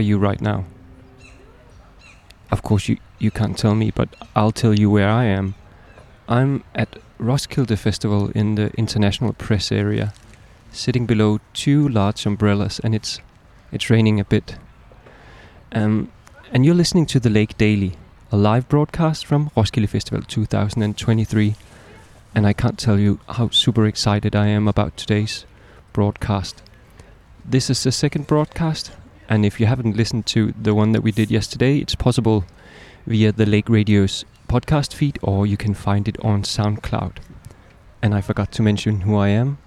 are you right now? Of course, you, you can't tell me, but I'll tell you where I am. I'm at Roskilde Festival in the international press area, sitting below two large umbrellas, and it's it's raining a bit. Um, and you're listening to the Lake Daily, a live broadcast from Roskilde Festival 2023. And I can't tell you how super excited I am about today's broadcast. This is the second broadcast, and if you haven't listened to the one that we did yesterday, it's possible via the Lake Radio's podcast feed or you can find it on SoundCloud. And I forgot to mention who I am.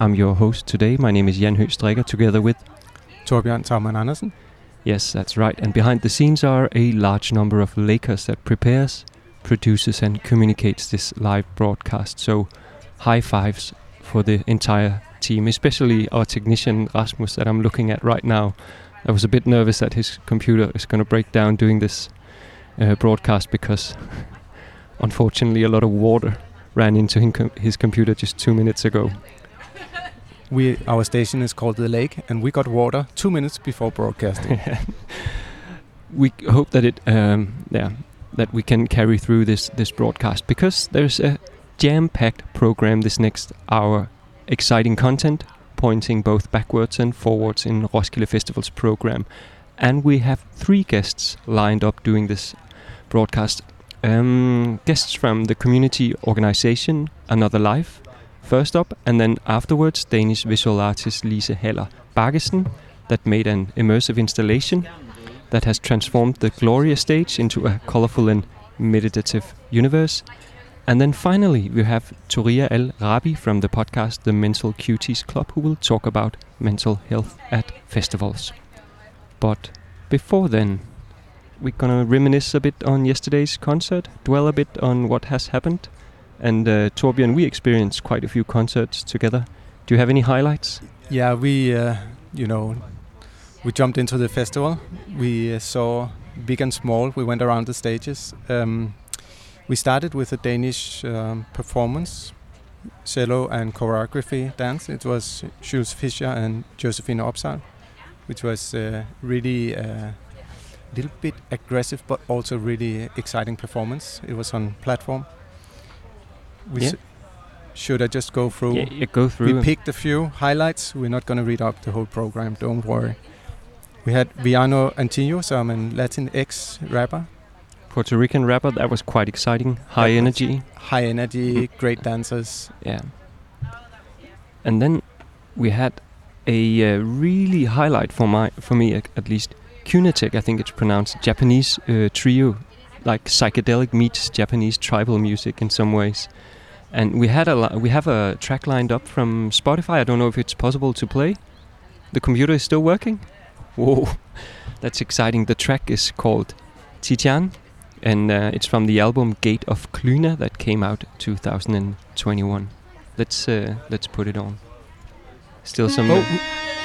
I'm your host today. My name is Jan Høstrikker, together with Torbjørn Taumann Andersen. Yes, that's right. And behind the scenes are a large number of Lakers that prepares, produces, and communicates this live broadcast. So, high fives for the entire team, especially our technician Rasmus that I'm looking at right now. I was a bit nervous that his computer is going to break down doing this uh, broadcast because, unfortunately, a lot of water ran into his computer just two minutes ago. We our station is called the Lake, and we got water two minutes before broadcasting. we hope that it, um, yeah, that we can carry through this this broadcast because there's a jam-packed program this next hour. Exciting content, pointing both backwards and forwards in Roskilde Festival's program, and we have three guests lined up doing this broadcast. Um, guests from the community organization Another Life, first up, and then afterwards, Danish visual artist Lise Haller Baggesen that made an immersive installation that has transformed the Gloria stage into a colorful and meditative universe. And then finally, we have Touria El Rabi from the podcast The Mental Cuties Club, who will talk about mental health at festivals. But before then, we're gonna reminisce a bit on yesterday's concert, dwell a bit on what has happened, and uh, Torbjørn, we experienced quite a few concerts together. Do you have any highlights? Yeah, we, uh, you know, we jumped into the festival. We uh, saw big and small. We went around the stages. Um, we started with a Danish um, performance, cello and choreography dance. It was Jules Fisher and Josefine Opsahl, which was uh, really a little bit aggressive, but also really exciting performance. It was on platform we yeah. should I just go through? Yeah, yeah go through. We picked a few highlights. We're not going to read up the whole program. Don't worry. We had Villano Antillano, so I'm an Latin X rapper. Puerto Rican rapper. That was quite exciting. High energy. High energy, great dancers. Yeah. And then we had a uh, really highlight for my for me at least. Kuunatic, I think it's pronounced Japanese uh, trio, like psychedelic meets Japanese tribal music in some ways. And we had a we have a track lined up from Spotify. I don't know if it's possible to play. The computer is still working. Whoa, that's exciting. The track is called Titián, and uh, it's from the album Gate of Klüna that came out 2021. Let's uh, let's put it on. Still some. Oh.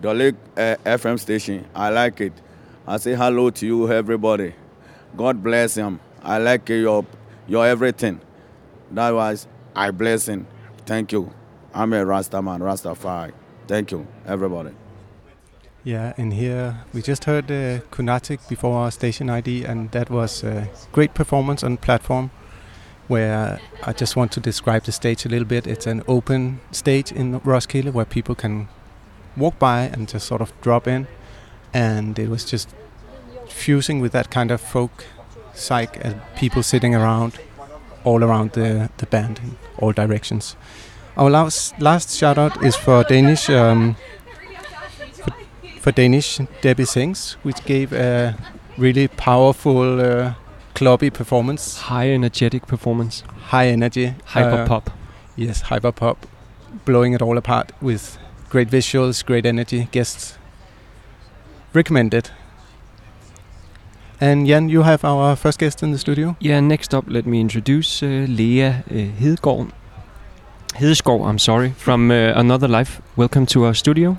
Dolik uh, FM station. I like it. I say hello to you, everybody. God bless him. I like your your everything. That was I bless him. Thank you. I'm a Rastaman, Rastafari. Thank you, everybody. Yeah, and here we just heard uh, Kuunatic before our station ID, and that was a great performance on platform. Where I just want to describe the stage a little bit. It's an open stage in Roskilde where people can walk by and just sort of drop in, and it was just fusing with that kind of folk psych and people sitting around all around the, the band in all directions. Our last, last shout out is for Danish um, for, for, Danish Debbie Sings, which gave a really powerful uh, clubby performance. High energetic performance. High energy. Hyper uh, pop. Yes, hyper pop, blowing it all apart with great visuals, great energy, guests. Recommended. And Jan, you have our first guest in the studio. Yeah, next up, let me introduce uh, Lea uh, Hedegaard. Hedeskov, I'm sorry, from uh, Another Life. Welcome to our studio.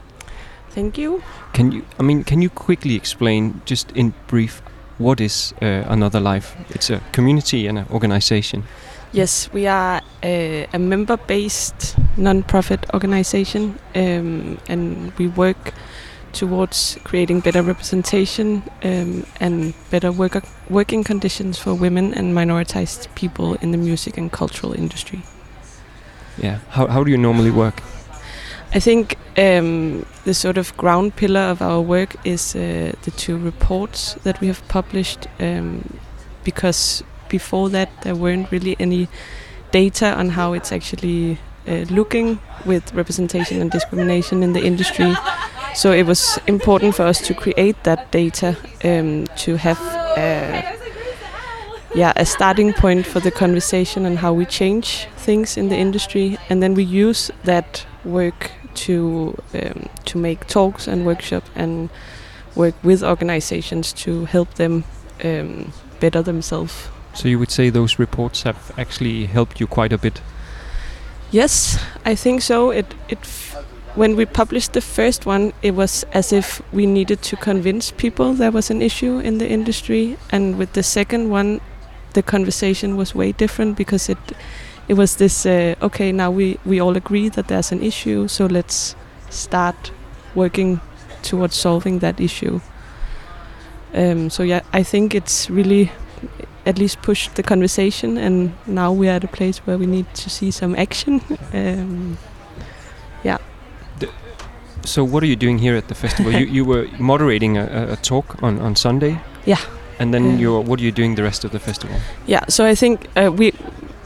Thank you. Can you, I mean, can you quickly explain, just in brief, what is uh, Another Life? It's a community and an organization. Yes, we are a, a member-based non-profit organization, um, and we work towards creating better representation um, and better work working conditions for women and minoritized people in the music and cultural industry. Yeah, how, how do you normally work? I think um, the sort of ground pillar of our work is uh, the two reports that we have published um, because before that there weren't really any data on how it's actually uh, looking with representation and discrimination in the industry. So it was important for us to create that data um, to have a, yeah, a starting point for the conversation and how we change things in the industry, and then we use that work to um, to make talks and workshops and work with organizations to help them um, better themselves. So you would say those reports have actually helped you quite a bit. Yes, I think so. It it when we published the first one, it was as if we needed to convince people there was an issue in the industry, and with the second one, the conversation was way different because it it was this uh, okay now we we all agree that there's an issue, so let's start working towards solving that issue. Um, so yeah, I think it's really at least pushed the conversation, and now we are at a place where we need to see some action. um, yeah. So what are you doing here at the festival? you you were moderating a, a, talk on, on Sunday. Yeah. And then you're what are you doing the rest of the festival? Yeah. So I think uh, we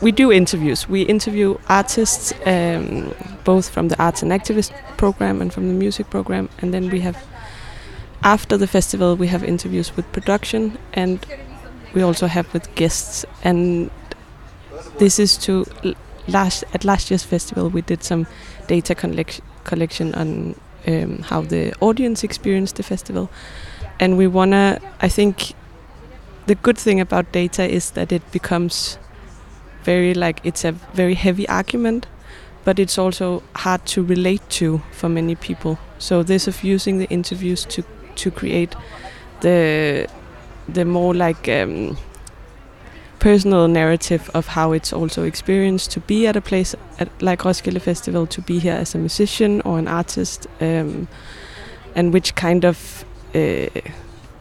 we do interviews. We interview artists, um, both from the arts and activist program and from the music program, and then we have after the festival we have interviews with production and we also have with guests and this is to last at last year's festival we did some data collection collection on um, how the audience experienced the festival. And we wanna, I think, the good thing about data is that it becomes very like it's a very heavy argument, but it's also hard to relate to for many people. So this of using the interviews to to create the the more like um, personal narrative of how it's also experienced to be at a place at, like Roskilde Festival, to be here as a musician or an artist, um, and which kind of uh,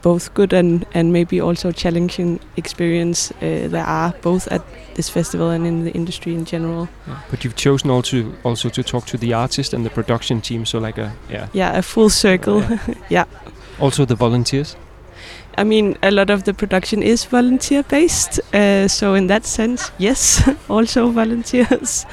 both good and, and maybe also challenging experience uh, there are both at this festival and in the industry in general. Yeah. But you've chosen also also to talk to the artist and the production team, so like a yeah yeah a full circle, yeah. yeah. Also the volunteers. I mean, a lot of the production is volunteer based, uh, so in that sense, yes, also volunteers.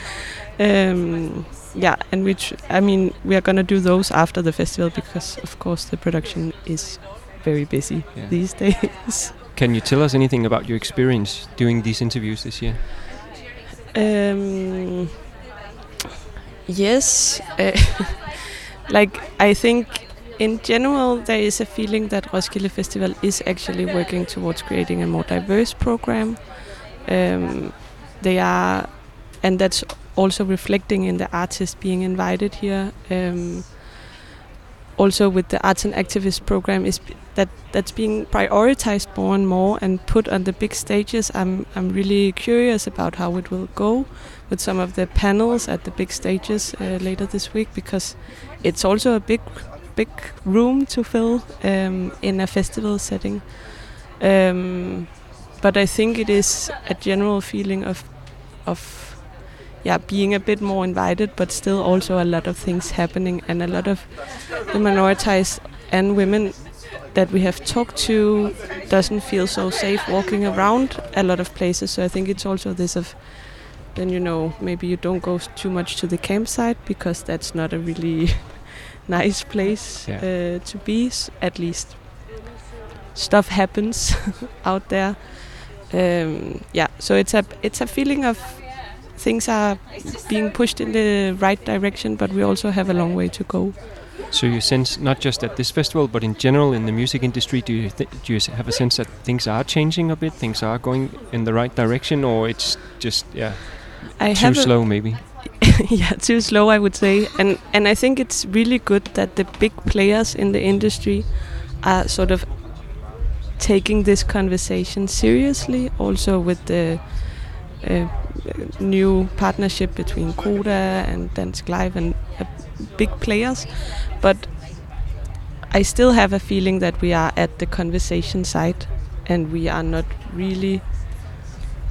Um, yeah, and which I mean, we are gonna do those after the festival because, of course, the production is very busy yeah. these days. Can you tell us anything about your experience doing these interviews this year? Um, Yes, uh, like I think in general there is a feeling that Roskilde Festival is actually working towards creating a more diverse program. Um, they are, and that's also reflecting in the artists being invited here. Um, also with the arts and activist program is that that's being prioritized more and more and put on the big stages. I'm I'm really curious about how it will go with some of the panels at the big stages uh, later this week because it's also a big big room to fill um, in a festival setting. Um, but I think it is a general feeling of of yeah being a bit more invited, but still also a lot of things happening and a lot of the minorities and women that we have talked to doesn't feel so safe walking around a lot of places. So I think it's also this of then you know maybe you don't go too much to the campsite because that's not a really nice place Yeah. uh, to be. At least stuff happens out there. Um, yeah, so it's a it's a feeling of things are being pushed in the right direction, but we also have a long way to go. So you sense not just at this festival, but in general in the music industry, do you th- do you have a sense that things are changing a bit, things are going in the right direction, or it's just yeah I too slow maybe? yeah, too slow, I would say. And and I think it's really good that the big players in the industry are sort of taking this conversation seriously. Also with the uh, new partnership between Koda and Dansk Live and uh, big players, but I still have a feeling that we are at the conversation side, and we are not really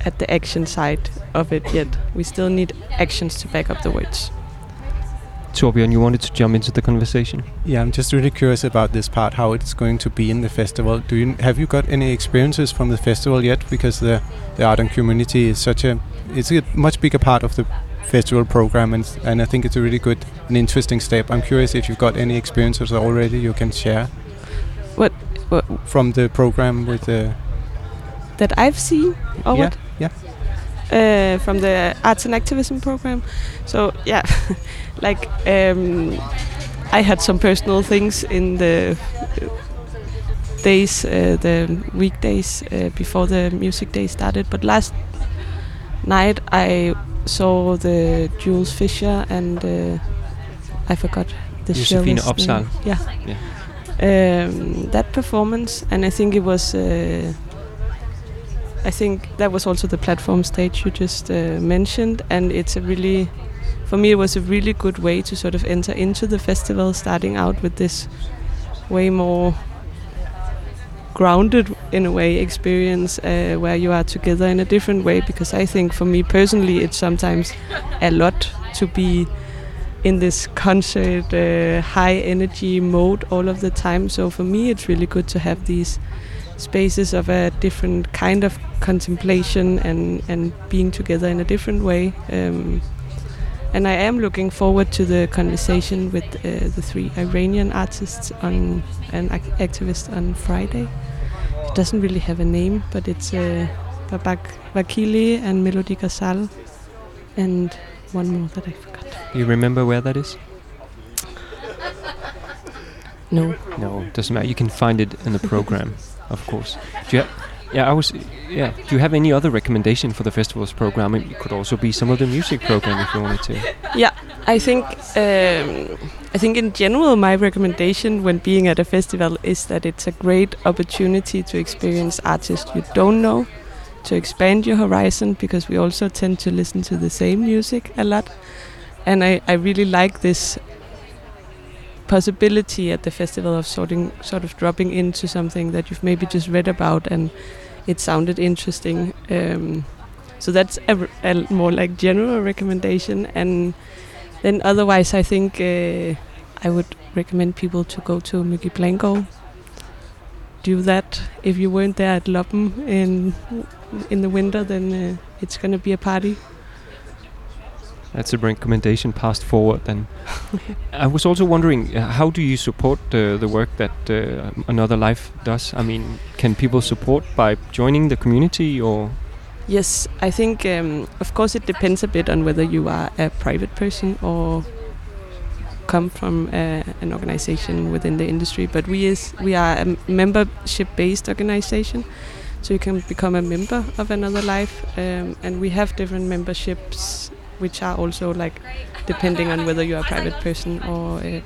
at the action side of it yet. We still need actions to back up the words. Torbjørn, you wanted to jump into the conversation. Yeah, I'm just really curious about this part, how it's going to be in the festival. Do you have you got any experiences from the festival yet? Because the the art and community is such a it's a much bigger part of the festival program, and and I think it's a really good and interesting step. I'm curious if you've got any experiences already you can share What, what from the program with the that I've seen or yeah what? Yeah Uh, from the arts and activism program. So yeah, like um, I had some personal things in the days, uh, the weekdays uh, before the music day started. But last night I saw the Jules Fisher and uh, I forgot the Josefine cellist Opsahl. name. Yeah. Um, that performance, and I think it was. I think that was also the platform stage you just uh, mentioned, and it's a really, for me, it was a really good way to sort of enter into the festival, starting out with this way more grounded, in a way, experience uh, where you are together in a different way. Because I think for me personally, it's sometimes a lot to be in this concert, uh, high energy mode all of the time. So for me, it's really good to have these spaces of a different kind of contemplation and, and being together in a different way. Um, and I am looking forward to the conversation with uh, the three Iranian artists on and ac- activists on Friday. It doesn't really have a name, but it's uh, Babak Vakili and Melodi Ghazal and one more that I forgot. You remember where that is? No. No, doesn't matter. You can find it in the program, of course. Do you yeah, I was. Yeah. Do you have any other recommendation for the festival's program? It could also be some of the music program if you wanted to. Yeah, I think um, I think in general my recommendation when being at a festival is that it's a great opportunity to experience artists you don't know, to expand your horizon because we also tend to listen to the same music a lot, and I, I really like this possibility at the festival of sorting sort of dropping into something that you've maybe just read about and it sounded interesting. Um, so that's a, a more like general recommendation, and then otherwise, I think uh, I would recommend people to go to Mykki Blanco. Do that if you weren't there at Loppen in in the winter, then uh, it's gonna be a party. That's a recommendation passed forward then. I was also wondering, uh, how do you support uh, the work that uh, Another Life does? I mean, can people support by joining the community or? Yes, I think um, of course it depends a bit on whether you are a private person or come from uh, an organization within the industry. But we is we are a membership-based organization, so you can become a member of Another Life, um, and we have different memberships, which are also like depending on whether you're a private person or um,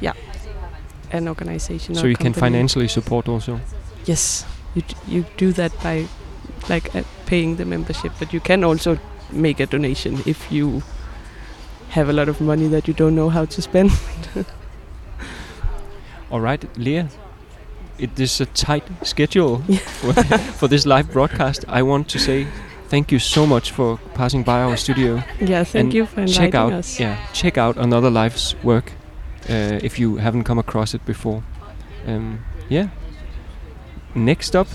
yeah, an organization. So or you can financially support also. Yes, you d- you do that by like uh, paying the membership, but you can also make a donation if you have a lot of money that you don't know how to spend. All right, Leah. It is a tight schedule for, for this live broadcast. I want to say thank you so much for passing by our studio. yeah, thank And you for inviting check out, us. yeah, check out Another Life's work uh, if you haven't come across it before. Um, yeah. Next up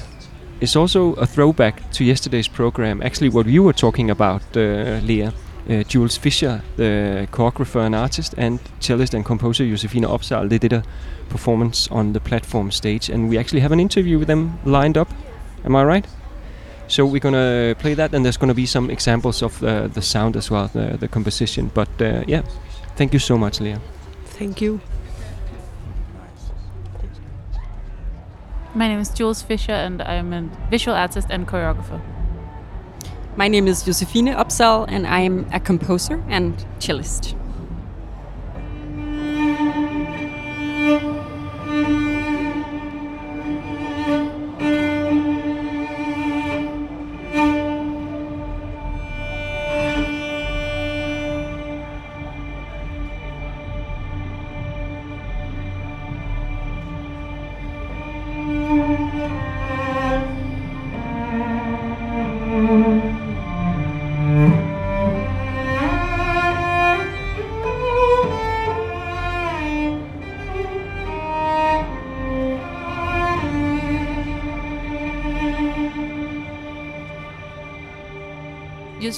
is also a throwback to yesterday's program. Actually, what you were talking about, uh, Leah. Uh, Jules Fisher, the choreographer and artist, and cellist and composer Josefine Opsahl, they did a performance on the platform stage, and we actually have an interview with them lined up. Am I right? So we're gonna play that, and there's gonna be some examples of uh, the sound as well, the, the composition. But uh, yeah, thank you so much, Leah. Thank you. My name is Jules Fisher, and I'm a visual artist and choreographer. My name is Josefine Opsahl, and I am a composer and cellist.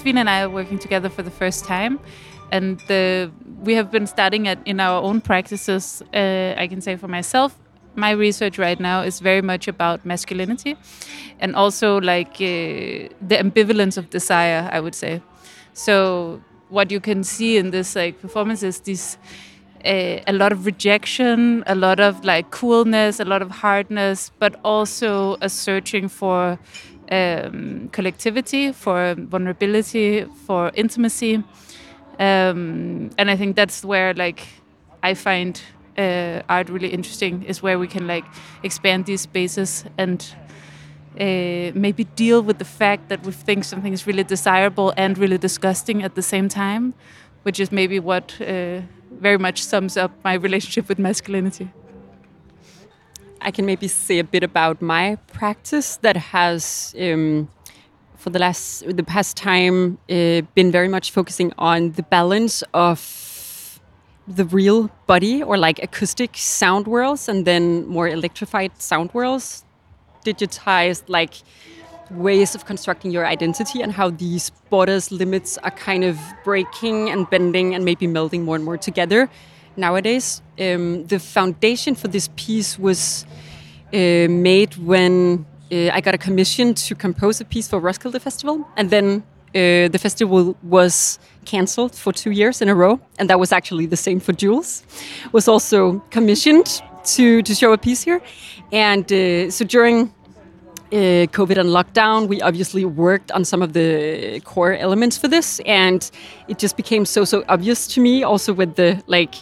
Josefine and I are working together for the first time, and the, we have been studying it in our own practices. Uh, I can say for myself, my research right now is very much about masculinity, and also like uh, the ambivalence of desire. I would say. So what you can see in this like performance is this. Uh, a lot of rejection, a lot of like coolness, a lot of hardness, but also a searching for um, collectivity, for vulnerability, for intimacy, um, and I think that's where like I find uh, art really interesting is where we can like expand these spaces and uh, maybe deal with the fact that we think something is really desirable and really disgusting at the same time, which is maybe what uh, very much sums up my relationship with masculinity. I can maybe say a bit about my practice that has, um, for the last the past time, uh, been very much focusing on the balance of the real body or like acoustic sound worlds and then more electrified sound worlds, digitized like ways of constructing your identity and how these borders limits are kind of breaking and bending and maybe melding more and more together nowadays. Um, the foundation for this piece was uh, made when uh, I got a commission to compose a piece for Roskilde Festival, and then uh, the festival was cancelled for two years in a row, and that was actually the same for Jules. Was also commissioned to to show a piece here, and uh, so during uh, COVID and lockdown, we obviously worked on some of the core elements for this, and it just became so so obvious to me. Also with the like,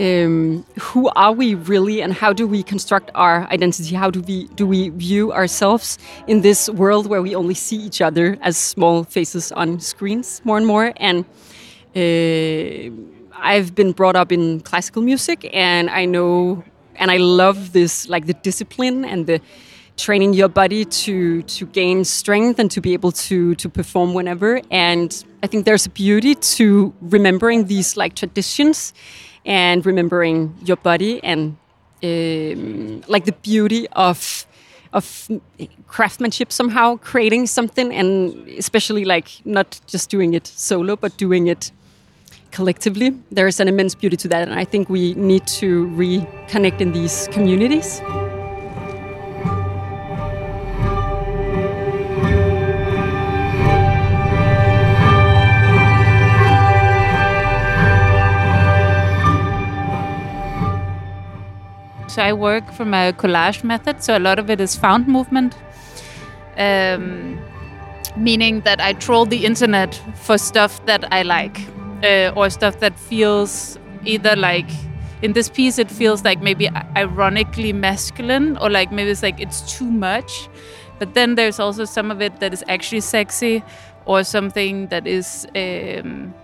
um, who are we really, and how do we construct our identity? How do we do we view ourselves in this world where we only see each other as small faces on screens more and more? And uh, I've been brought up in classical music, and I know, and I love this like the discipline and the training your body to to gain strength and to be able to to perform whenever and i think there's a beauty to remembering these like traditions and remembering your body and um, like the beauty of of craftsmanship somehow creating something and especially like not just doing it solo but doing it collectively. There's an immense beauty to that and i think we need to reconnect in these communities I work from a collage method. So a lot of it is found movement. Um, meaning that I troll the internet for stuff that I like uh, or stuff that feels either like in this piece it feels like maybe ironically masculine or like maybe it's like it's too much but then there's also some of it that is actually sexy or something that is um,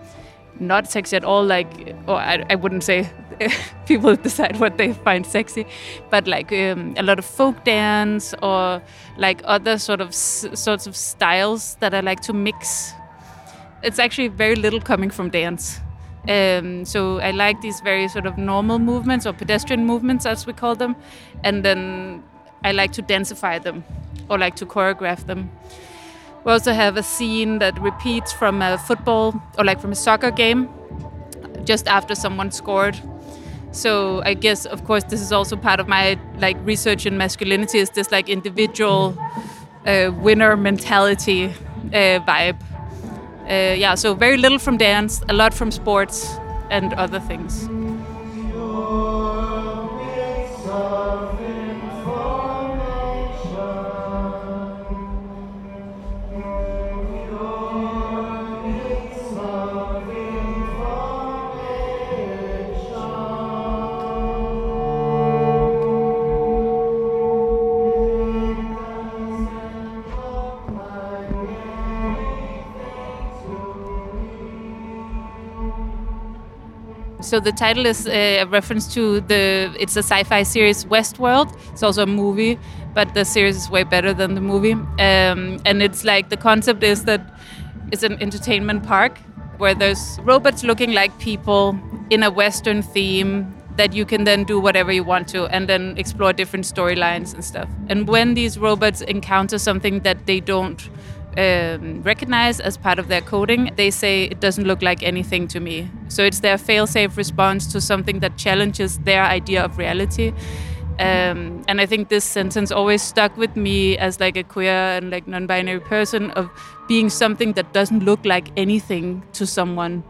not sexy at all like or I, I wouldn't say people decide what they find sexy but like um, a lot of folk dance or like other sort of sorts of styles that i like to mix. It's actually very little coming from dance. Um, so i like these very sort of normal movements or pedestrian movements as we call them and then i like to densify them or like to choreograph them we also have a scene that repeats from a football or like from a soccer game just after someone scored. So I guess, of course, this is also part of my like research in masculinity. Is this like individual uh, winner mentality uh, vibe? Uh, yeah. So very little from dance, a lot from sports and other things. So the title is a reference to the. It's a sci-fi series Westworld. It's also a movie, but the series is way better than the movie. Um, and it's like the concept is that it's an entertainment park where there's robots looking like people in a Western theme that you can then do whatever you want to and then explore different storylines and stuff. And when these robots encounter something that they don't um, recognize as part of their coding, they say it doesn't look like anything to me. So it's their fail-safe response to something that challenges their idea of reality. Um, and I think this sentence always stuck with me as like a queer and like non-binary person of being something that doesn't look like anything to someone,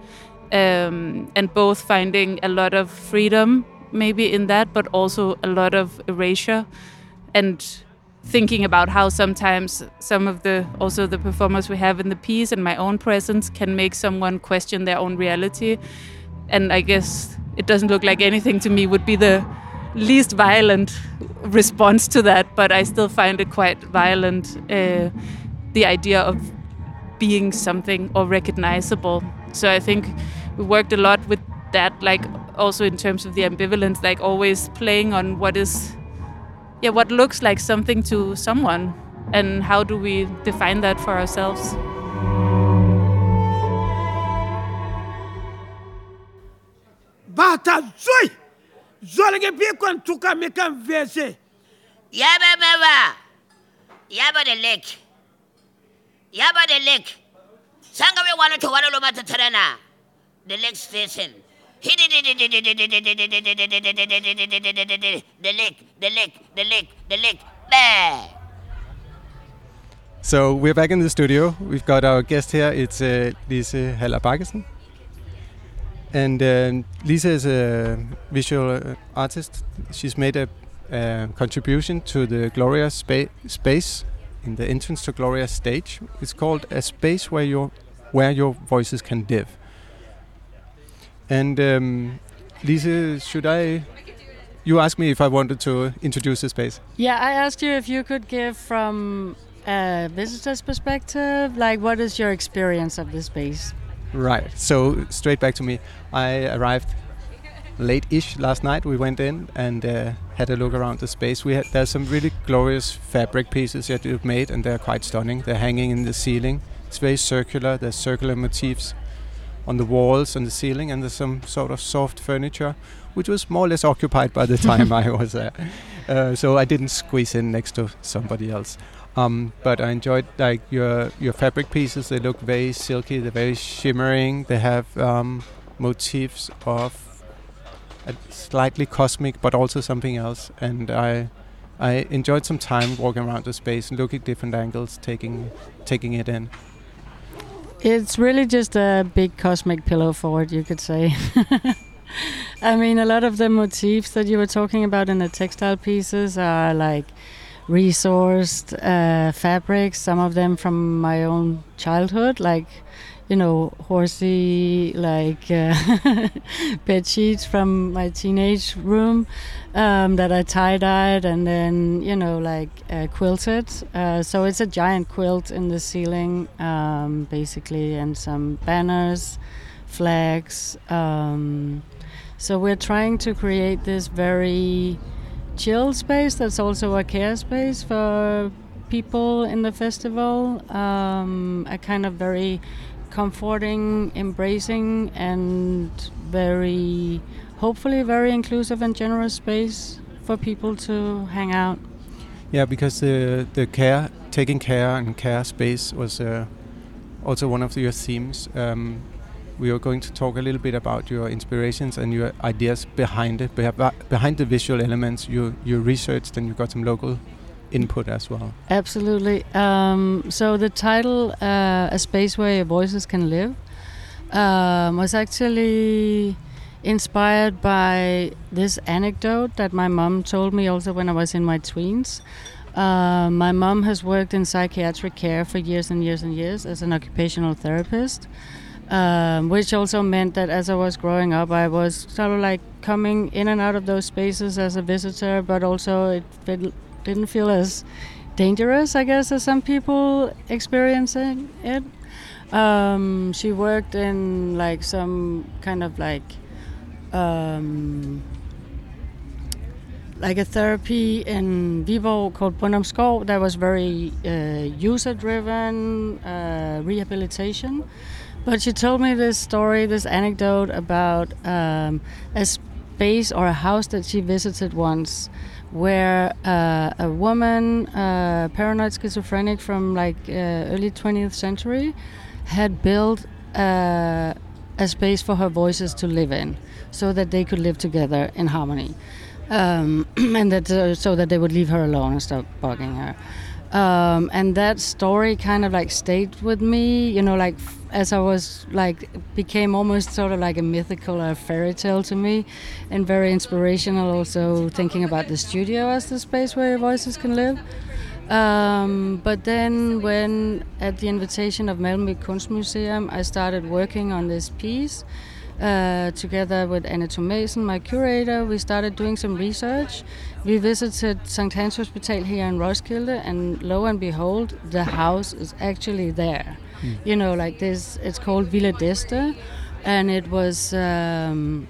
um, and both finding a lot of freedom maybe in that, but also a lot of erasure and thinking about how sometimes some of the also the performers we have in the piece and my own presence can make someone question their own reality. And i guess it doesn't look like anything to me would be the least violent response to that but i still find it quite violent uh, the idea of being something or recognizable. So i think we worked a lot with that like also in terms of the ambivalence like always playing on what is yeah, what looks like something to someone, and how do we define that for ourselves? Bata zoi, zolge bi kon tuka me kan vese. Yaba baba, yaba the lake, yaba the lake. Sanga we wana to wana lo mata tarana, the lake station. The lick, the lick, the lick, the lick. So we're back in the studio. We've got our guest here. It's uh, Lise Haller Baggesen. And uh, Lisa is a visual artist. She's made a uh, contribution to the Gloria spa- space in the entrance to Gloria stage. It's called a space where your where your voices can live. And um, Lise, should I? You asked me if I wanted to introduce the space. Yeah, I asked you if you could give from a visitor's perspective, like what is your experience of the space? Right. So straight back to me. I arrived late-ish last night. We went in and uh, had a look around the space. We had there's some really glorious fabric pieces that you've made, and they're quite stunning. They're hanging in the ceiling. It's very circular. There's circular motifs on the walls and the ceiling, and there's some sort of soft furniture, which was more or less occupied by the time I was there. Uh, so I didn't squeeze in next to somebody else. Um, but I enjoyed like your your fabric pieces. They look very silky. They're very shimmering. They have um, motifs of slightly cosmic, but also something else. And I I enjoyed some time walking around the space and looking at different angles, taking taking it in. It's really just a big cosmic pillow for it, you could say. I mean, a lot of the motifs that you were talking about in the textile pieces are like resourced uh, fabrics, some of them from my own childhood, like you know, horsey like uh, bed sheets from my teenage room um, that I tie dyed and then you know like uh, quilted. Uh, so it's a giant quilt in the ceiling, um, basically, and some banners, flags. Um, so we're trying to create this very chill space that's also a care space for people in the festival. Um, a kind of very comforting, embracing, and very, hopefully, very inclusive and generous space for people to hang out. Yeah, because the the care, taking care and care space was uh, also one of your themes. Um, we are going to talk a little bit about your inspirations and your ideas behind it, behind the visual elements you you researched and you got some local input as well. Absolutely. Um, so the title, uh, "A Space Where Your Voices Can Live," um, was actually inspired by this anecdote that my mom told me also when I was in my tweens. Uh, my mom has worked in psychiatric care for years and years and years as an occupational therapist, um, which also meant that as I was growing up, I was sort of like coming in and out of those spaces as a visitor, but also it, didn't feel as dangerous, I guess, as some people experiencing it. Um, she worked in like some kind of like um, like a therapy in Vivo called Brøndum that was very uh, user driven uh, rehabilitation. But she told me this story, this anecdote about um, a space or a house that she visited once where uh, a woman, uh, paranoid schizophrenic from like uh, early 20th century, had built uh, a space for her voices to live in, so that they could live together in harmony, um, and that uh, so that they would leave her alone and stop bugging her. Um, and that story kind of like stayed with me, you know, like as I was like became almost sort of like a mythical or a fairy tale to me, and very inspirational. Also thinking about the studio as the space where your voices can live. Um, but then, when at the invitation of Malmö Kunstmuseum, I started working on this piece uh, together with Anne Mason, my curator. We started doing some research. We visited St. Hans Hospital here in Roskilde, and lo and behold, the house is actually there. You know, like this, it's called Villa d'Este, and it was. Um,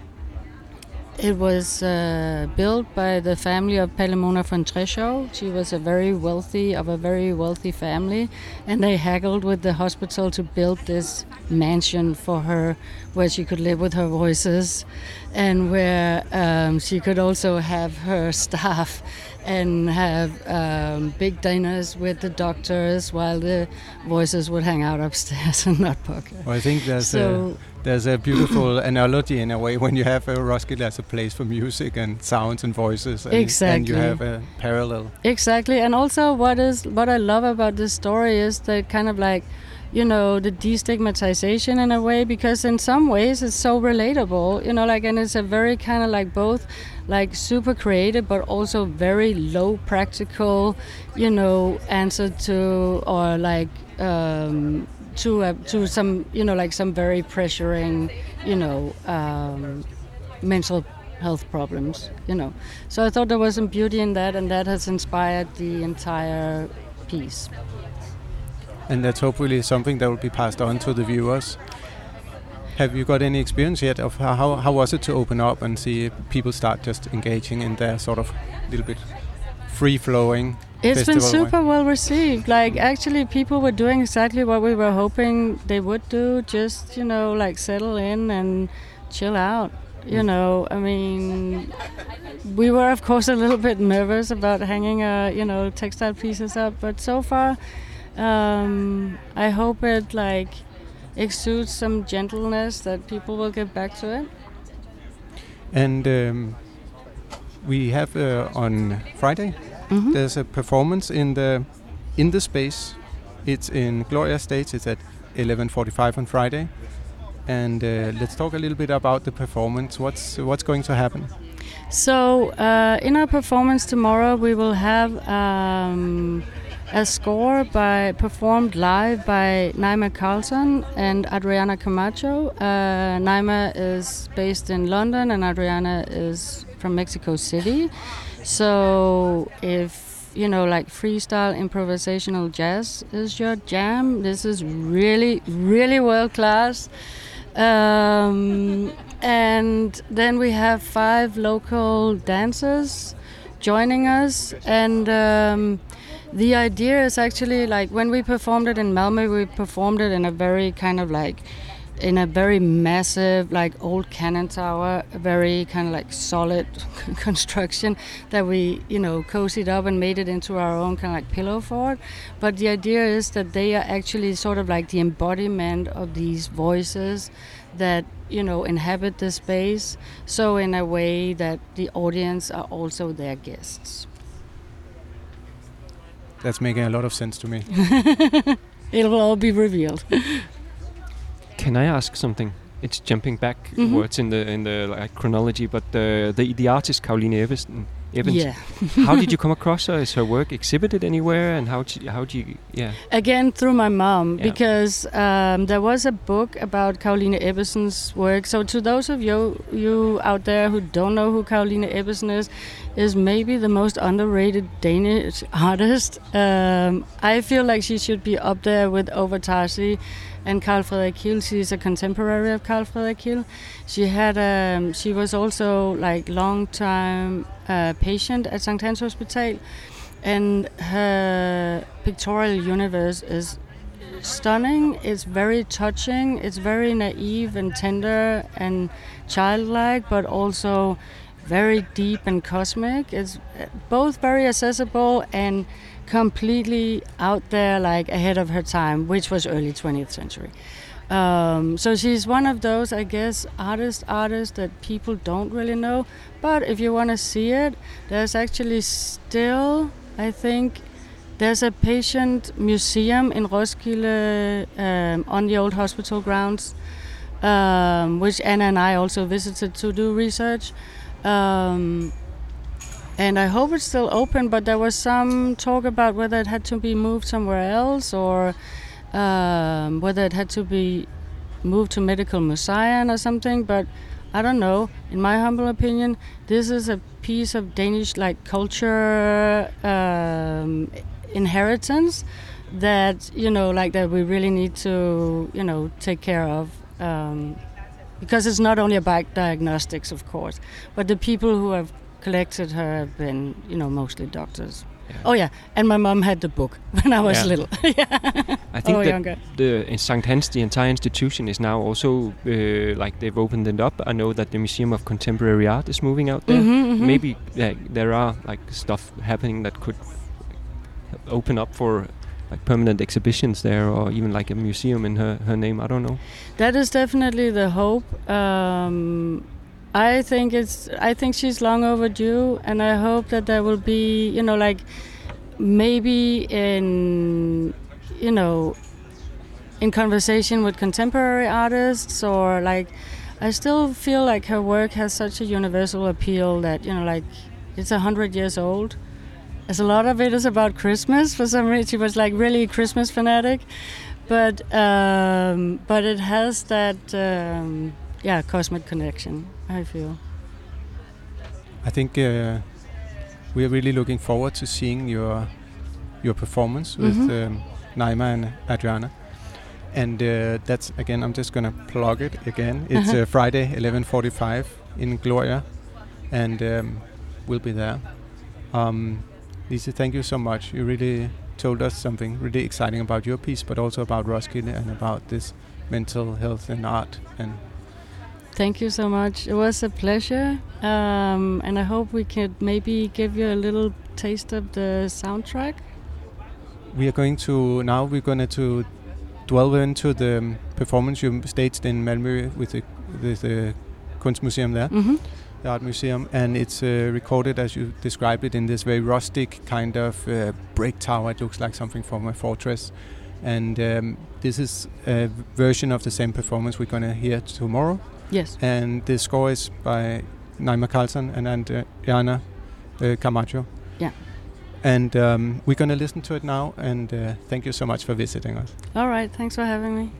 it was uh, built by the family of Palimona von Treschow. She was a very wealthy, of a very wealthy family, and they haggled with the hospital to build this mansion for her, where she could live with her voices, and where um, she could also have her staff and have um, big dinners with the doctors while the voices would hang out upstairs and not poke. Well, I think there's so a there's a beautiful analogy in a way when you have a Roskilde as a place for music and sounds and voices, and, exactly. and you have a parallel. Exactly, and also what is what I love about this story is the kind of like you know the destigmatization in a way because in some ways it's so relatable you know like and it's a very kind of like both like super creative but also very low practical you know answer to or like um, to uh, to some you know like some very pressuring you know um, mental health problems you know. So i thought there was some beauty in that and that has inspired the entire piece. And that's hopefully something that will be passed on to the viewers have you got any experience yet of how, how was it to open up and see people start just engaging in their sort of little bit free flowing it's been super well received. Like actually, people were doing exactly what we were hoping they would do. Just you know, like settle in and chill out. You mm. know, I mean, we were of course a little bit nervous about hanging, uh, you know, textile pieces up, but so far, um, I hope it like exudes some gentleness that people will get back to it. And um, we have uh, on Friday Mm-hmm. There's a performance in the in the space. It's in Gloria Stage. It's at 11:45 on Friday. and uh, let's talk a little bit about the performance. What's what's going to happen? So, uh, in our performance tomorrow, we will have um, a score by performed live by Naima Carlson and Adriana Camacho. Uh, Naima is based in London, and Adriana is from Mexico City. So, if you know, like freestyle improvisational jazz is your jam, this is really, really world class. Um, and then we have five local dancers joining us and um, the idea is actually like when we performed it in Malmö we performed it in a very kind of like in a very massive like old cannon tower a very kind of like solid construction that we you know cozied up and made it into our own kind of like pillow fort but the idea is that they are actually sort of like the embodiment of these voices that you know inhabit the space. So in a way that the audience are also their guests That's making a lot of sense to me. it will all be revealed Can I ask something? It's jumping Mhm. backwards in the in the like chronology, but the the, the artist Caroline Ebbesen, Evans. yeah how did you come across her? Is her work exhibited anywhere? And how you, how do you yeah? again through my mom Yeah. because um, there was a book about Caroline Ebbesen's work. So to those of you you out there who don't know who Caroline Ebbesen is, is maybe the most underrated Danish artist. Um, I feel like she should be up there with Ovartaci and Carl Fredrik Hill. She's a contemporary of Carl Fredrik Hill. She had um, she was also like long time uh, patient at St. Hans Hospital and her pictorial universe is stunning. It's very touching. It's very naive and tender and childlike, but also very deep and cosmic. It's uh, both very accessible and completely out there, like ahead of her time, which was early 20th century. Um, so she's one of those, I guess, artist artists that people don't really know. But if you want to see it, there's actually still, I think, there's a patient museum in Roskilde um, on the old hospital grounds, um, which Anna and I also visited to do research. And I hope it's still open, but there was some talk about whether it had to be moved somewhere else or um, whether it had to be moved to Medical Museum or something. But I don't know. In my humble opinion, this is a piece of Danish like culture um, inheritance that you know, like that we really need to you know take care of. Um, because it's not only about diagnostics, of course, but the people who have collected her have been, you know, mostly doctors. Yeah. Oh yeah, and my mom had the book when I was Yeah. little. yeah. I think oh, that younger. the in St. Hans, the entire institution is now also uh, like they've opened it up. I know that the Museum of Contemporary Art is moving out there. Mhm, mhm. Maybe yeah, there are like stuff happening that could open up for like permanent exhibitions there, or even like a museum in her her name. I don't know. That is definitely the hope. Um, I think it's. I think she's long overdue, and I hope that there will be, you know, like maybe in, you know, in conversation with contemporary artists, or like, I still feel like her work has such a universal appeal that you know, like, it's a hundred years old. As a lot of it is about Christmas for some reason, she was like really a Christmas fanatic but um, but it has that um, yeah cosmic connection. I feel. I think uh, we are really looking forward to seeing your your performance with Mhm. um, Naima and Adriana. And uh, that's again, I'm just gonna plug it again. It's Uh-huh. uh, Friday, 11:45 in Gloria, and um, we'll be there. Um, Lise, thank you so much. You really told us something really exciting about your piece, but also about Roskilde and about this mental health and art and Thank you so much. It was a pleasure, um, and I hope we could maybe give you a little taste of the soundtrack. we are going to now we're going to dwell into the performance you staged in Malmö with the with the Kunstmuseum there, hmm the art museum, and it's uh, recorded as you described it in this very rustic kind of uh, break tower. It looks like something from a fortress, and um, this is a version of the same performance we're going to hear tomorrow. Yes. And the score is by Naima Carlson and Adriana uh, Camacho. Yeah. And um, we're going to listen to it now. And uh, thank you so much for visiting us. All right. Thanks for having me.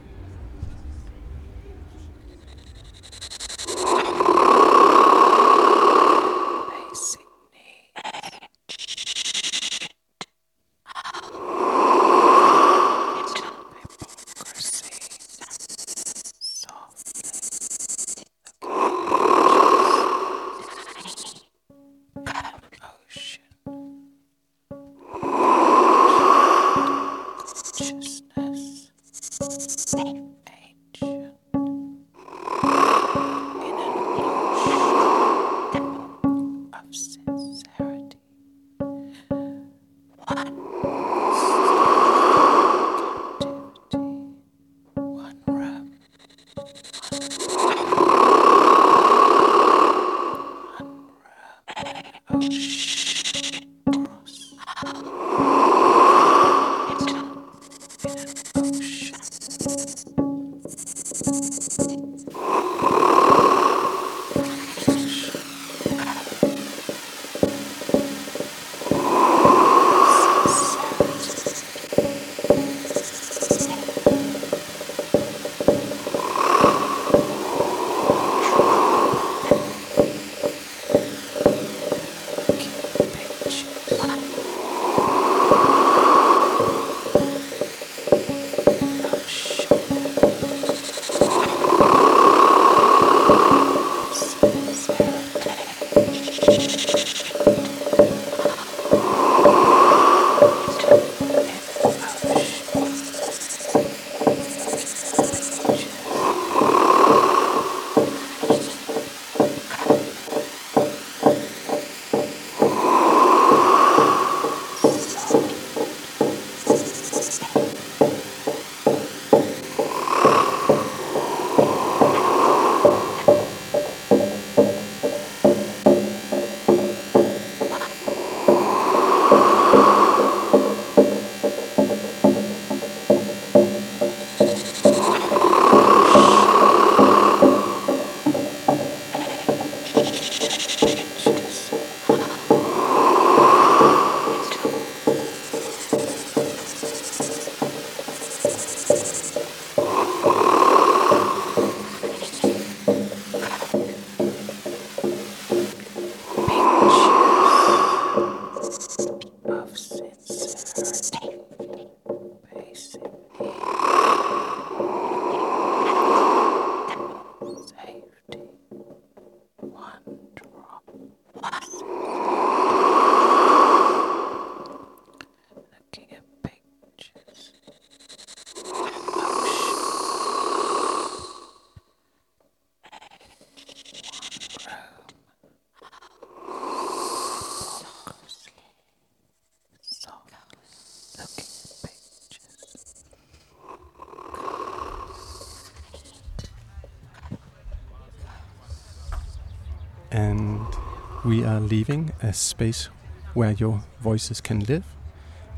Are leaving a space where your voices can live.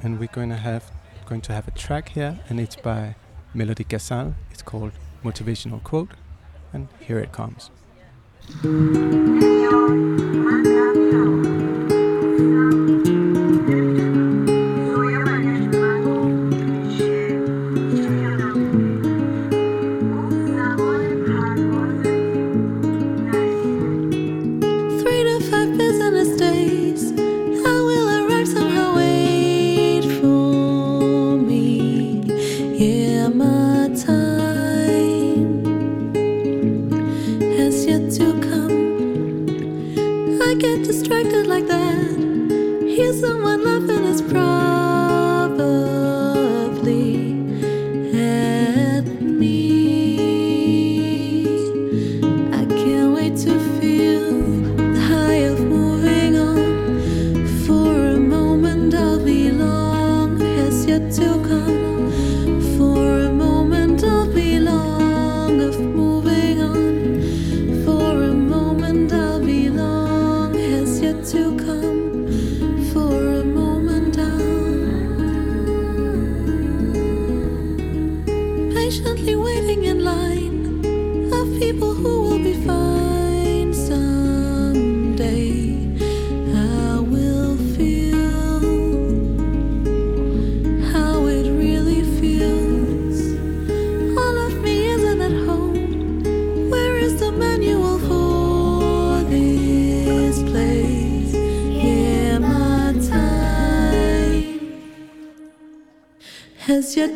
And we're going to have going to have a track here and it's by Melodi Ghazal it's called motivational quote and here it comes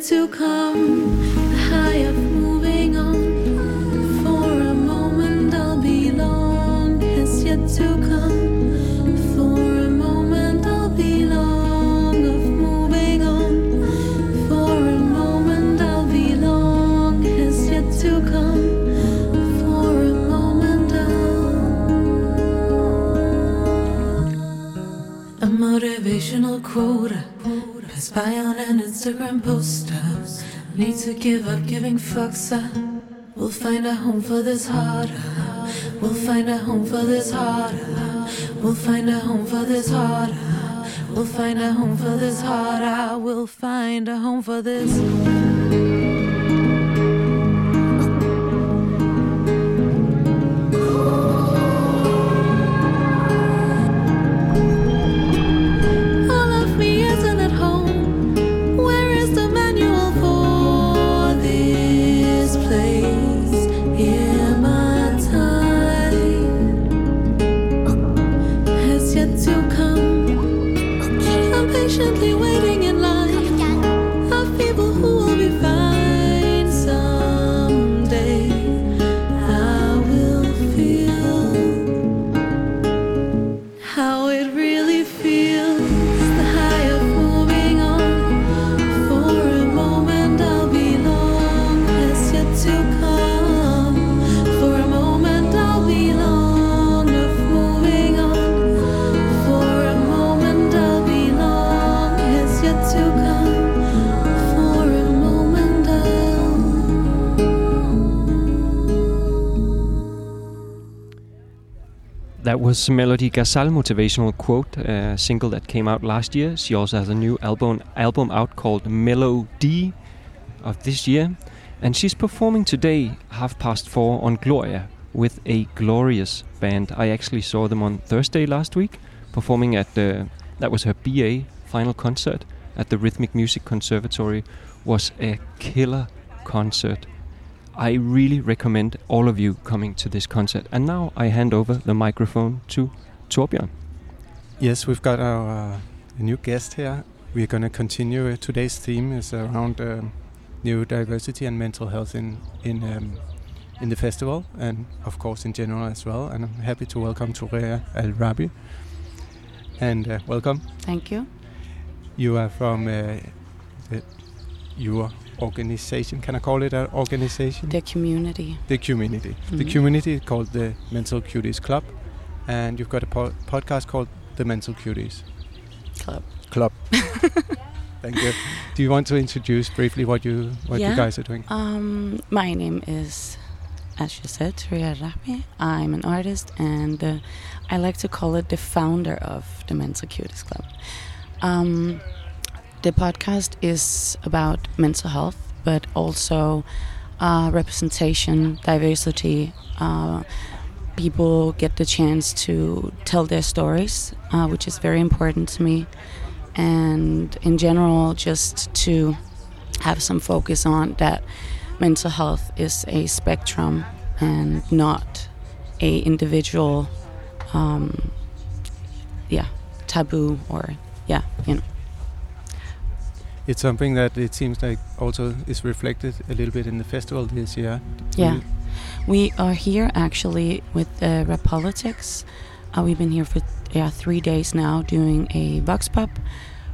to come. To give up giving fucks up. We'll find a home for this heart. We'll find a home for this heart. We'll find a home for this heart. We'll find a home for this heart. We'll find a home for this. That was Melodi Ghazal motivational quote, a single that came out last year. She also has a new album album out called Melody of this year, and she's performing today, half past four, on Gloria with a glorious band. I actually saw them on Thursday last week, performing at the that was her BA final concert at the Rhythmic Music Conservatory. Was a killer concert. I really recommend all of you coming to this concert. And now I hand over the microphone to Torbjørn. Yes, we've got our uh, new guest here. We're going to continue. Uh, today's theme is around um, neurodiversity and mental health in in um, in the festival, and of course in general as well. And I'm happy to welcome Torea Al Rabi. And uh, welcome. Thank you. You are from uh, the, your organization. Can I call it an organization? The community. The community. The Mhm. community is called the Mental Cuties Club, and you've got a po- podcast called the Mental Cuties Club. Club. Thank you. Do you want to introduce briefly what you what you guys are doing? Um, my name is, as you said, Turia Rapi. I'm an artist, and uh, I like to call it the founder of the Mental Cuties Club. Um, the podcast is about mental health, but also uh, representation, diversity. Uh, people get the chance to tell their stories, uh, which is very important to me. And in general, just to have some focus on that mental health is a spectrum and not a individual um, yeah taboo or yeah you know It's something that it seems like also is reflected a little bit in the festival this year. Yeah. We are here actually with uh, Rapolitics. Uh, we've been here for yeah three days now doing a vox pop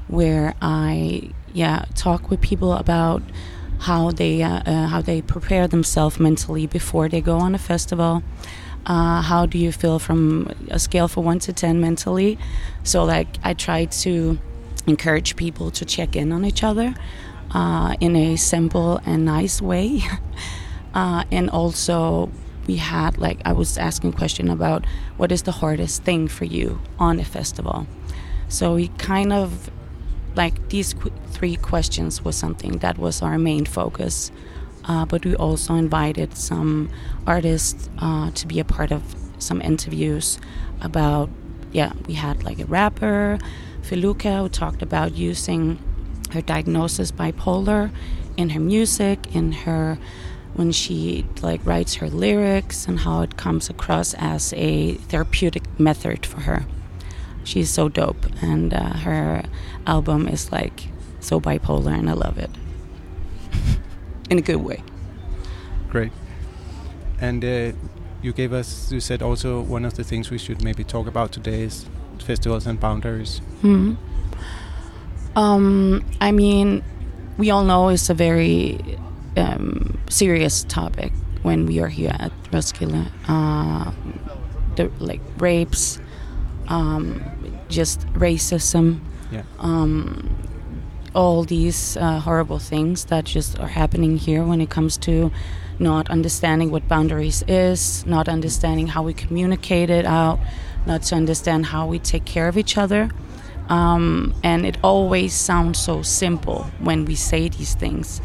where i yeah talk with people about how they uh, uh, how they prepare themselves mentally before they go on a festival. Uh, how do you feel from a scale from 1 to 10 mentally? So like i try to encourage people to check in on each other uh, in a simple and nice way. Uh, and also we had like i was asking a question about what is the hardest thing for you on a festival? So we kind of like these qu- three questions was something that was our main focus. Uh, but we also invited some artists uh, to be a part of some interviews about, yeah, we had like a rapper, Feluca, who talked about using her diagnosis bipolar in her music, in her when she like writes her lyrics and how it comes across as a therapeutic method for her. She's so dope, and uh, her album is like so bipolar, and I love it in a good way. Great. And uh, you gave us, you said also one of the things we should maybe talk about today is festivals and boundaries. Hmm. Um, I mean, we all know it's a very um, serious topic when we are here at Roskilde. Uh, the like rapes, um, just racism, Yeah. um, all these uh, horrible things that just are happening here when it comes to not understanding what boundaries is, not understanding how we communicate it out, not to understand how we take care of each other. Um, and it always sounds so simple when we say these things.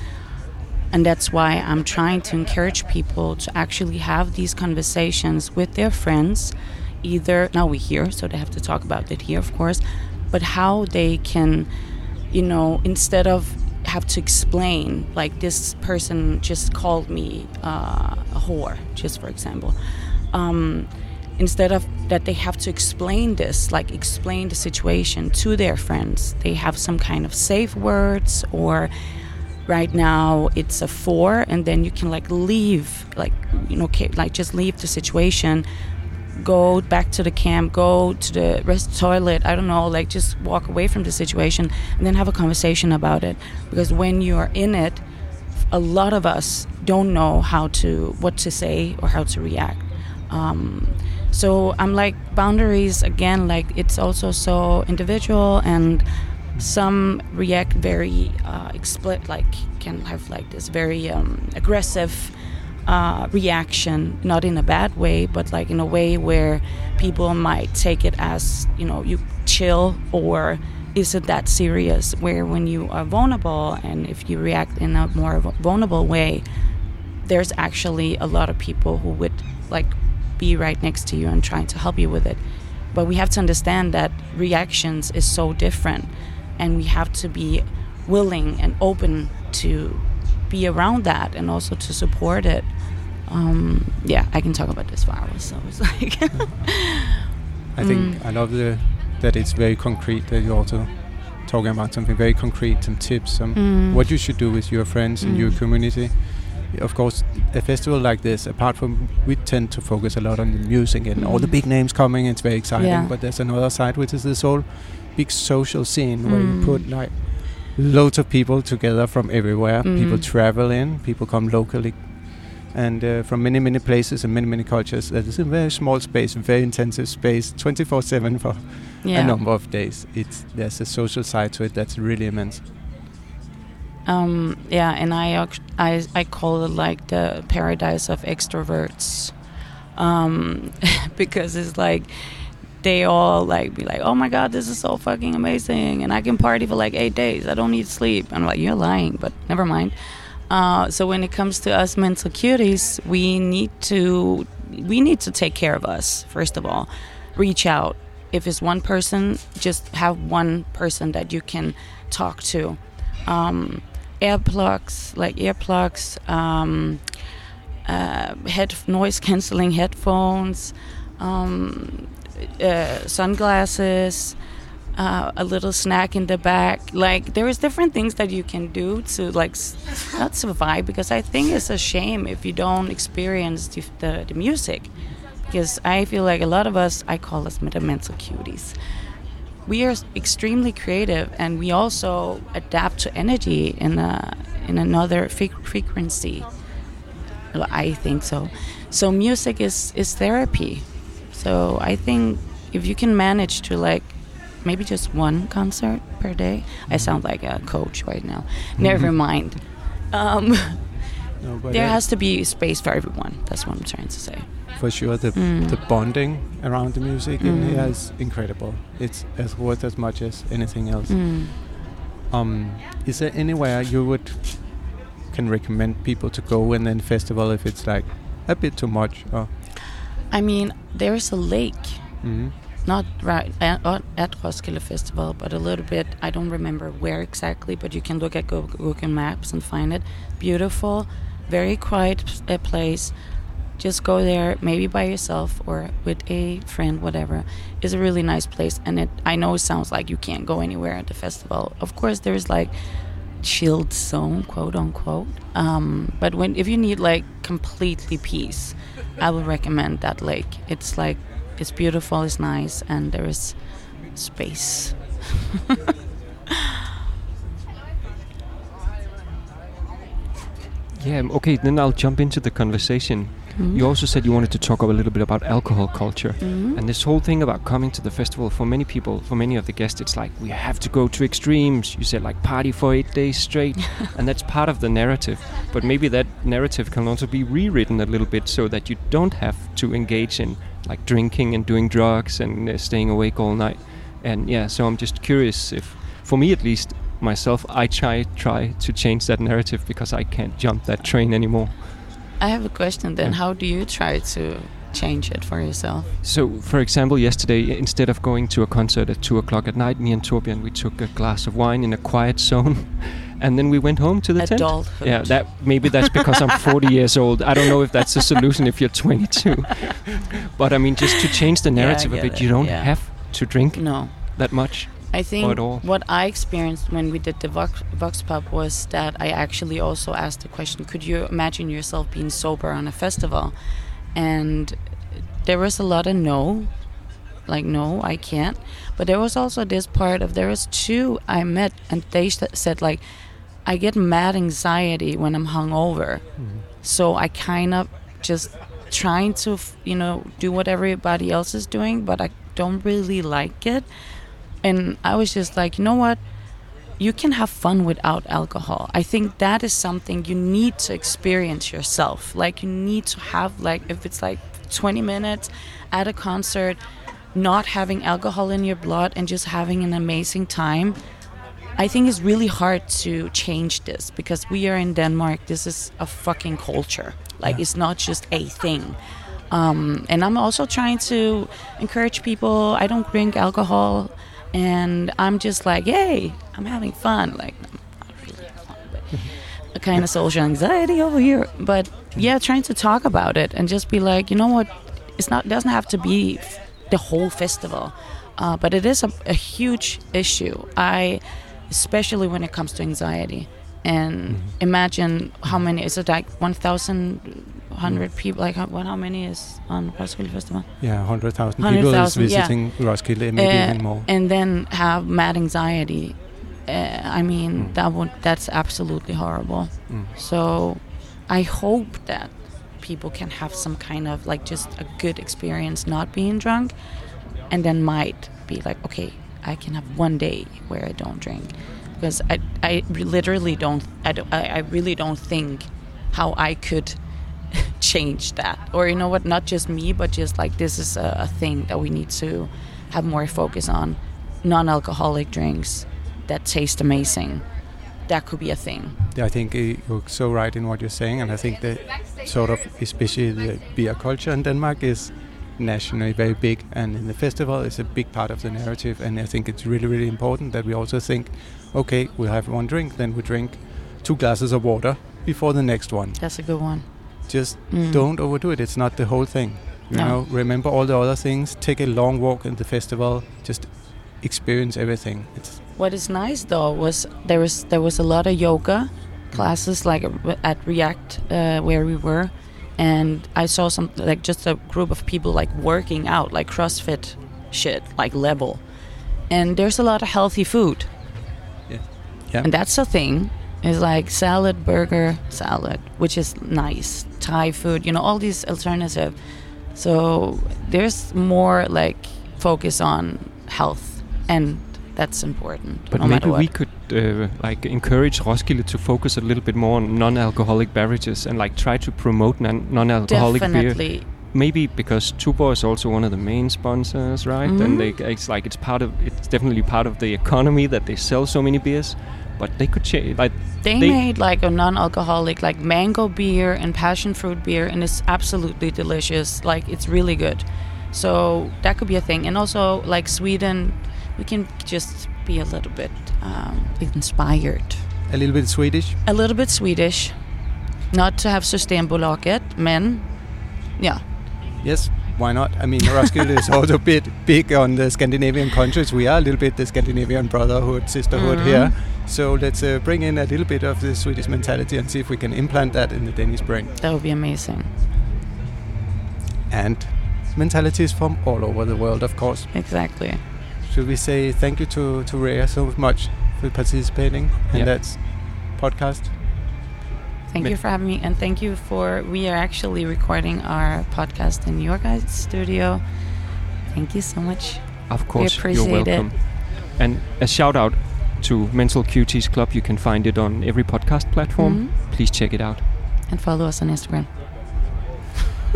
And that's why I'm trying to encourage people to actually have these conversations with their friends. Either now we're here, so they have to talk about it here, of course, but how they can, you know, instead of have to explain, like this person just called me uh, a whore, just for example. Um, instead of that they have to explain this like explain the situation to their friends. They have some kind of safe words or right now it's a four and then you can like leave like you know like just leave the situation go back to the camp go to the rest toilet i don't know like just walk away from the situation and then have a conversation about it. Because when you are in it a lot of us don't know how to what to say or how to react. Um, so i'm like boundaries again like it's also so individual and some react very uh, explicit like can have like this very um, aggressive uh, reaction not in a bad way but like in a way where people might take it as you know you chill or is it that serious? Where when you are vulnerable and if you react in a more vulnerable way there's actually a lot of people who would like be right next to you and trying to help you with it but we have to understand that reactions is so different and we have to be willing and open to be around that and also to support it um, yeah i can talk about this for hours so it's like I think I love the that it's very concrete that you're also talking about something very concrete, some tips, some Mm. what you should do with your friends and your Mm. community. Of course, a festival like this, apart from we tend to focus a lot on the music and all the Mm. big names coming, it's very exciting. Yeah. But there's another side, which is this whole big social scene where you Mm. put like loads of people together from everywhere. People Mm. travel in, people come locally, and uh, from many many places and many many cultures. That is a very small space, very intensive space, 24/7 for Yeah. a number of days. It's there's a social side to it that's really immense. Um, yeah, and I, I I call it like the paradise of extroverts, um, because it's like they all like be like, oh my god, this is so fucking amazing, and I can party for like eight days. I don't need sleep. I'm like, you're lying, but never mind. Uh, so when it comes to us mental cuties, we need to we need to take care of us first of all. Reach out. If it's one person, just have one person that you can talk to. Um, earplugs, like earplugs, um, uh, head noise canceling headphones, um, uh, sunglasses, uh, a little snack in the back. Like there is different things that you can do to like not survive because I think it's a shame if you don't experience the, the, the music. Because I feel like a lot of us, I call us mental cuties we are extremely creative and we also adapt to energy in a in another fre- frequency. Well, i think so. So music is is therapy. So i think if you can manage to like maybe just one concert per day i sound like a coach right now. Never mind. Um, No, but there uh, has to be space for everyone that's what i'm trying to say for sure the Mm. the bonding around the music in Mm. here is incredible. It's as worth as much as anything else. Mm. Um, is there anywhere you would can recommend people to go and then festival if it's like a bit too much? Or I mean, there's a lake, Mhm. not right at, at- at Roskilde Festival, but a little bit. I don't remember where exactly, but you can look at Google Maps and find it. Beautiful, very quiet place. Just go there, maybe by yourself or with a friend, whatever. It's a really nice place, and it. I know it sounds like you can't go anywhere at the festival. Of course, there's like chilled zone, quote unquote. Um, but when if you need like completely peace, I would recommend that lake. It's like it's beautiful, it's nice, and there is space. Yeah, okay, then I'll jump into the conversation. Mhm. You also said you wanted to talk a little bit about alcohol culture. Mhm. And this whole thing about coming to the festival, for many people, for many of the guests, it's like we have to go to extremes. You said like party for eight days straight, and that's part of the narrative. But maybe that narrative can also be rewritten a little bit so that you don't have to engage in like drinking and doing drugs and uh, staying awake all night. And yeah, so I'm just curious if, for me at least, myself, I try try to change that narrative because I can't jump that train anymore. I have a question then. Yeah. How do you try to change it for yourself? So, for example, yesterday, instead of going to a concert at 2 o'clock at night, me and Torbjørn, we took a glass of wine in a quiet zone. And then we went home to the tent. Adulthood. Yeah, that maybe that's because I'm 40 years old. I don't know if that's a solution if you're 22. But I mean, just to change the Yeah, narrative of get it, you don't yeah. have to drink No. that much. I think what I experienced when we did the Vox, Vox Pop was that I actually also asked the question could you imagine yourself being sober on a festival? And there was a lot of no, like, no, I can't. But there was also this part of there was two I met, and they said, like, I get mad anxiety when I'm hungover. So I kind of just trying to, f- you know, do what everybody else is doing, but I don't really like it. And I was just like, you know what? You can have fun without alcohol. I think that is something you need to experience yourself. Like you need to have like if it's like 20 minutes at a concert, not having alcohol in your blood and just having an amazing time. I think it's really hard to change this because we are in Denmark. This is a fucking culture. Like Yeah. it's not just a thing. Um, and I'm also trying to encourage people. I don't drink alcohol, and I'm just like, hey, I'm having fun. Like, not really fun, but a kind of social anxiety over here. But yeah, trying to talk about it and just be like, you know what? It's not doesn't have to be f- the whole festival, uh, but it is a, a huge issue. I, especially when it comes to anxiety. And imagine how many is it like 1,100 people? Like how, what, how many is on Roskilde Festival? Yeah, 100,000 people is 100,000, yeah. visiting Roskilde, maybe Uh, even more. And then have mad anxiety. Uh, I mean, that would that's absolutely horrible. Mm. So, I hope that people can have some kind of like just a good experience not being drunk, and then might be like, okay, I can have one day where I don't drink, because I I literally don't I don't, I, I really don't think how I could change that or you know what not just me but just like this is a, a thing that we need to have more focus on non-alcoholic drinks that taste amazing that could be a thing Yeah, I think uh, you're so right in what you're saying, and I think that sort of, especially the beer culture in Denmark is nationally very big, and in the festival is a big part of the narrative. And I think it's really, really important that we also think, okay, we'll have one drink, then we drink two glasses of water before the next one. that's a good one Just Mm. don't overdo it. It's not the whole thing. You No. know, remember all the other things. Take a long walk in the festival. Just experience everything. It's What is nice though was there was there was a lot of yoga classes like at React uh, where we were, and I saw some like just a group of people like working out like CrossFit shit like level, and there's a lot of healthy food. Yeah. Yeah. And that's the thing is like salad, burger, salad, which is nice. Thai food, you know, all these alternative. So there's more like focus on health, and that's important. But no maybe we could uh, like encourage Roskilde to focus a little bit more on non-alcoholic beverages and like try to promote non- non-alcoholic beer. definitely maybe because Tuborg is also one of the main sponsors, right? Mhm. And they, it's like it's part of it's definitely part of the economy that they sell so many beers. But they could change like They, made like a non-alcoholic, like mango beer and passion fruit beer, and it's absolutely delicious. Like it's really good. So that could be a thing. And also like Sweden, we can just be a little bit um, inspired. A little bit Swedish. A little bit Swedish. Not to have Systembolaget, men. Yeah. Yes, why not? I mean, Roskilde is also a bit big on the Scandinavian countries. We are a little bit the Scandinavian brotherhood, sisterhood Mhm. here. So let's uh, bring in a little bit of the Swedish mentality and see if we can implant that in the Danish brain. That would be amazing. And mentalities from all over the world, of course. Exactly. Should we say thank you to, to Rhea so much for participating in Yeah. that podcast? Thank you for having me, and thank you for. We are actually recording our podcast in your guys' studio. Thank you so much. Of course, appreciate you're it. welcome. And a shout out to Mental Cuties Club. You can find it on every podcast platform. Mhm. Please check it out. And follow us on Instagram.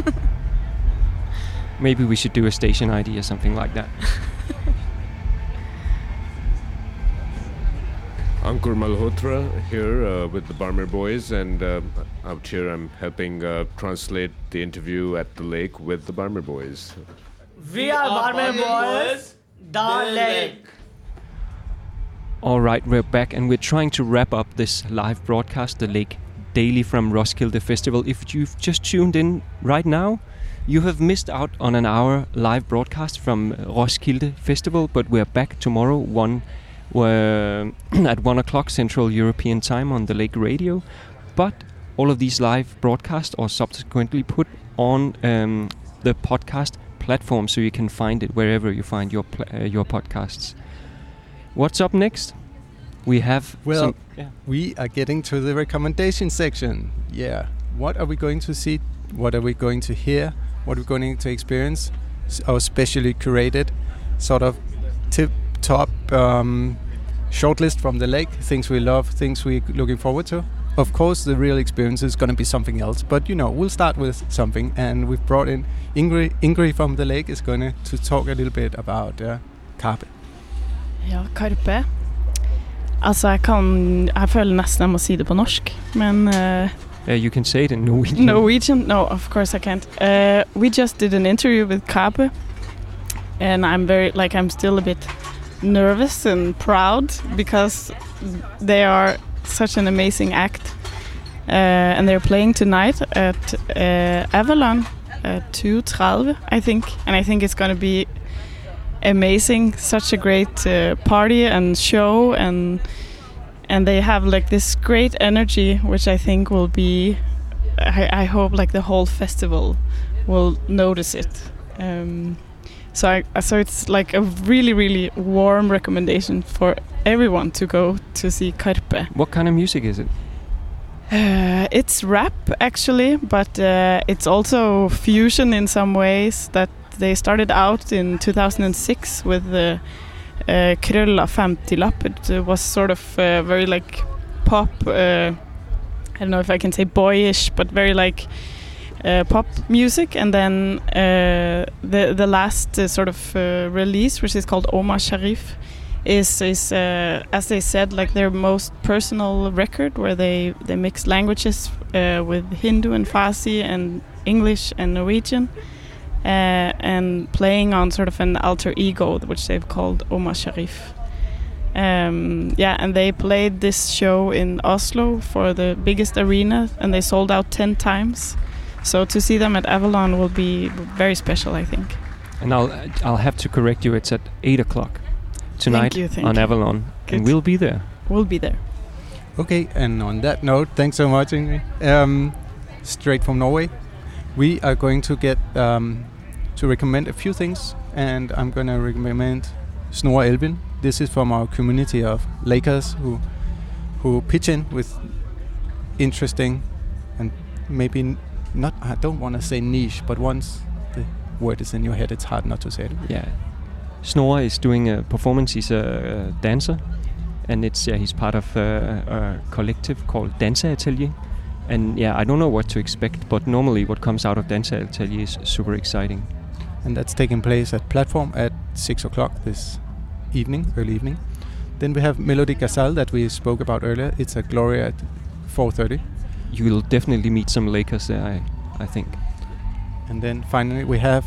Maybe we should do a station ID or something like that. Ankur Malhotra here uh, with the Barmer Boys, and uh, out here I'm helping uh, translate the interview at the lake with the Barmer Boys. We are Barmer Boys, the lake. All right, we're back and we're trying to wrap up this live broadcast, The Lake Daily from Roskilde Festival. If you've just tuned in right now, you have missed out on an hour live broadcast from Roskilde Festival, but we're back tomorrow, one uh, at one o'clock Central European Time on the Lake Radio. But all of these live broadcasts are subsequently put on um, the podcast platform, so you can find it wherever you find your pl- uh, your podcasts. What's up next? We have Well, some, yeah. we are getting to the recommendation section. Yeah. What are we going to see? What are we going to hear? What are we going to experience? S- Our specially curated sort of tip top um, shortlist from the lake. Things we love, things we're looking forward to. Of course, the real experience is going to be something else. But you know, we'll start with something, and we've brought in Ingrid. Ingrid from the lake is going to talk a little bit about uh, Karpe. Ja, Karpe. Altså, jeg kan Jeg føler nesten jeg må si det på norsk, men uh, Uh, you can say it in Norwegian. Norwegian? No, of course I can't. Uh, we just did an interview with Karpe, and I'm very like I'm still a bit nervous and proud because they are such an amazing act, uh, and they're playing tonight at uh, Avalon at 2:30, I think, and I think it's going to be amazing. Such a great uh, party and show, and and they have like this great energy, which I think will be. I, I hope like the whole festival will notice it. Um, so I, so it's like a really really warm recommendation for everyone to go to see Karpe. What kind of music is it? Uh, it's rap actually, but uh, it's also fusion in some ways. That they started out in 2006 with the uh, 50-lapp. It uh, was sort of uh, very like pop. Uh, I don't know if I can say boyish, but very like uh, pop music. And then uh, the the last uh, sort of uh, release, which is called Omar Sheriff, is is uh, as they said like their most personal record where they they mix languages uh, with Hindu and Farsi and English and Norwegian and playing on sort of an alter ego which they've called Omar Sheriff. Um, yeah, and they played this show in Oslo for the biggest arena, and they sold out ten times. So to see them at Avalon will be very special, I think. And I'll I'll have to correct you. It's at eight o'clock tonight you, thank on you. Avalon, Good. and we'll be there. We'll be there. Okay, and on that note, thanks so much, Ingrid. Um, straight from Norway, we are going to get um, to recommend a few things, and I'm going to recommend Snore Elvin. This is from our community of Lakers who who pitch in with interesting and maybe n- not. I don't want to say niche, but once the word is in your head, it's hard not to say it. Yeah. Snore is doing a performance. He's a, dancer, and it's yeah, he's part of uh, a collective called Dancer Atelier, and yeah, I don't know what to expect, but normally what comes out of Dance Atelier is super exciting. and that's taking place at platform at six o'clock this evening, early evening. Then we have Melodi Ghazal that we spoke about earlier. It's at Gloria at 4:30, You will definitely meet some Lakers there, I, I think. and then finally we have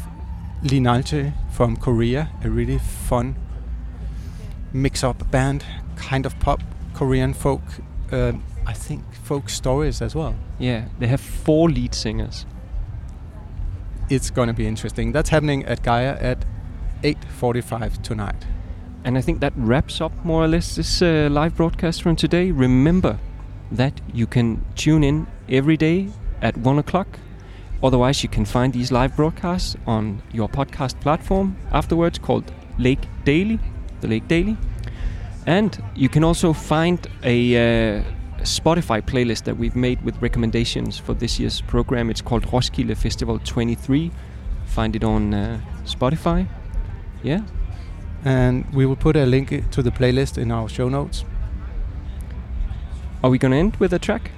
Leenalchi from Korea, a really fun mix-up band, kind of pop, Korean folk. Um, I think folk stories as well. Yeah, they have four lead singers. It's gonna be interesting. That's happening at Gaia at 8:45 tonight. And I think that wraps up more or less this uh, live broadcast from today. Remember that you can tune in every day at 1 o'clock. Otherwise, you can find these live broadcasts on your podcast platform afterwards called Lake Daily, the Lake Daily. And you can also find a uh, Spotify playlist that we've made with recommendations for this year's program. It's called Roskilde Festival 23. Find it on uh, Spotify. Yeah, And we will put a link to the playlist in our show notes. Are we going to end with a track?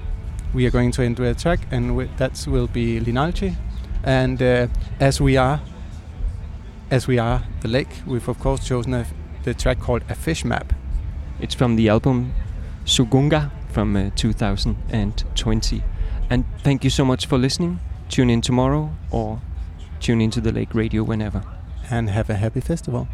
We are going to end with a track, and that will be Leenalchi. And uh, as we are, as we are the lake, we've of course chosen a the track called "A Fish Map." It's from the album Sugungga from uh, 2020. And thank you so much for listening. Tune in tomorrow or tune into the Lake Radio whenever. And have a happy festival.